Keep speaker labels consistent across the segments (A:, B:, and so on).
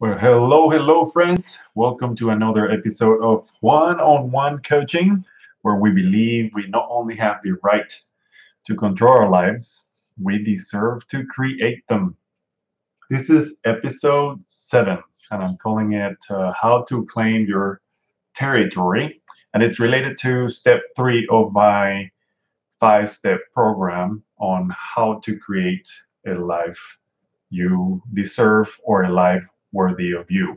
A: Well, hello, hello, friends. Welcome to another episode of One on One Coaching, where we believe we not only have the right to control our lives, we deserve to create them. This is episode seven, and I'm calling it uh, How to Claim Your Territory. And it's related to step three of my five step program on how to create a life you deserve or a life worthy of you.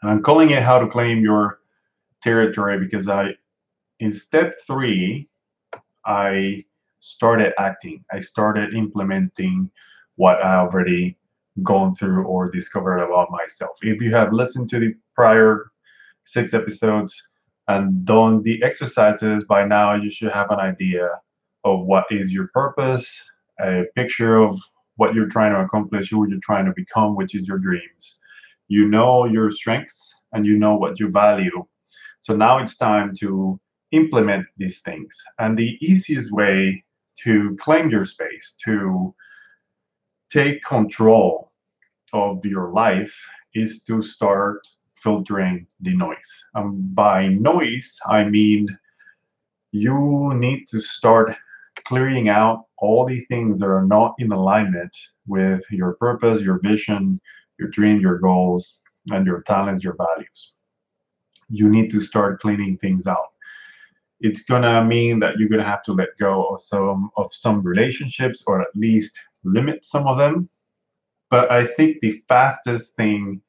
A: And I'm calling it how to claim your territory because I, in step three, I started acting. I started implementing what I already gone through or discovered about myself. If you have listened to the prior six episodes and done the exercises by now, you should have an idea of what is your purpose, a picture of what you're trying to accomplish, who you're trying to become, which is your dreams. You know your strengths and you know what you value. So now it's time to implement these things. And the easiest way to claim your space, to take control of your life, is to start filtering the noise. And by noise, I mean you need to start clearing out all the things that are not in alignment with your purpose, your vision, your dream, your goals, and your talents, your values. You need to start cleaning things out. It's gonna mean that you're gonna have to let go of some of some relationships or at least limit some of them. But I think the fastest thing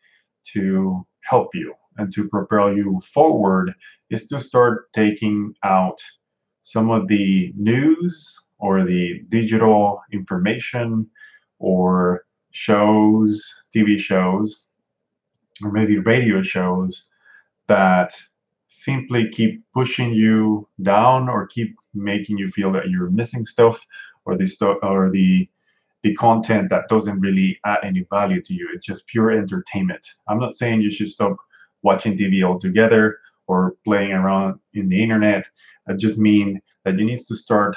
A: to help you and to propel you forward is to start taking out some of the news or the digital information or shows, TV shows, or maybe radio shows that simply keep pushing you down or keep making you feel that you're missing stuff or the stuff or the the content that doesn't really add any value to you. It's just pure entertainment. I'm not saying you should stop watching TV altogether or playing around in the internet. I just mean that you need to start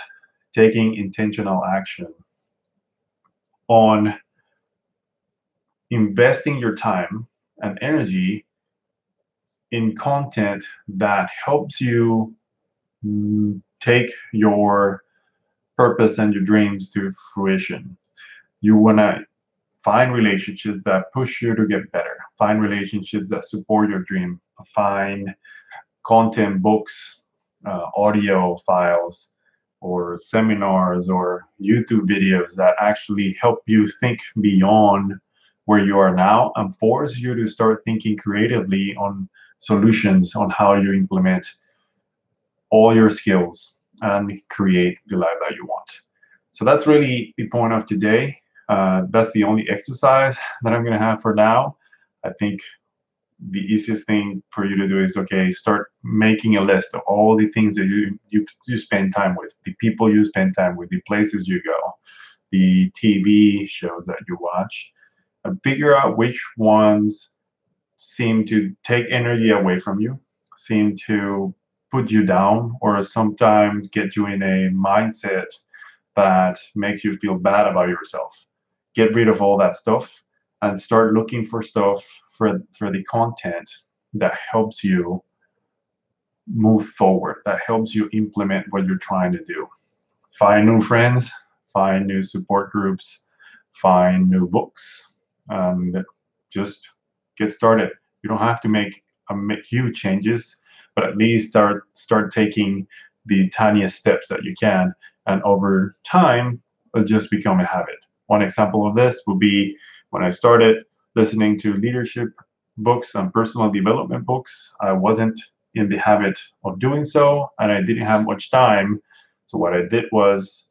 A: taking intentional action on investing your time and energy in content that helps you mm, take your purpose and your dreams to fruition. You want to find relationships that push you to get better, find relationships that support your dream, find content, books, uh, audio files, or seminars or YouTube videos that actually help you think beyond where you are now and force you to start thinking creatively on solutions on how you implement all your skills and create the life that you want. So that's really the point of today. Uh, that's the only exercise that I'm going to have for now. I think the easiest thing for you to do is okay start making a list of all the things that you you, you spend time with the people you spend time with the places you go the tv shows that you watch and figure out which ones seem to take energy away from you seem to put you down or sometimes get you in a mindset that makes you feel bad about yourself get rid of all that stuff and start looking for stuff for for the content that helps you move forward that helps you implement what you're trying to do. Find new friends find new support groups find new books and just get started. You don't have to make um, a huge changes but at least start start taking the tiniest steps that you can and over time it'll just become a habit one example of this would be when I started listening to leadership books and personal development books, I wasn't in the habit of doing so, and I didn't have much time. So what I did was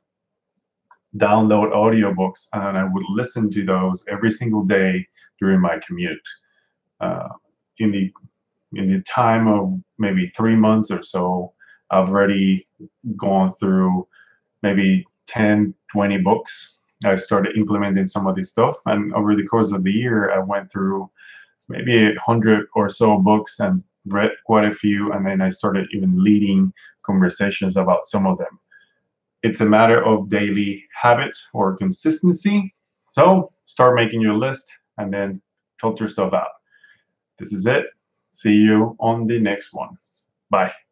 A: download audiobooks, and I would listen to those every single day during my commute. Uh, in the in the time of maybe three months or so, I've already gone through maybe 10, 20 books I started implementing some of this stuff. And over the course of the year, I went through maybe a hundred or so books and read quite a few. And then I started even leading conversations about some of them. It's a matter of daily habit or consistency. So start making your list and then filter stuff out. This is it. See you on the next one. Bye.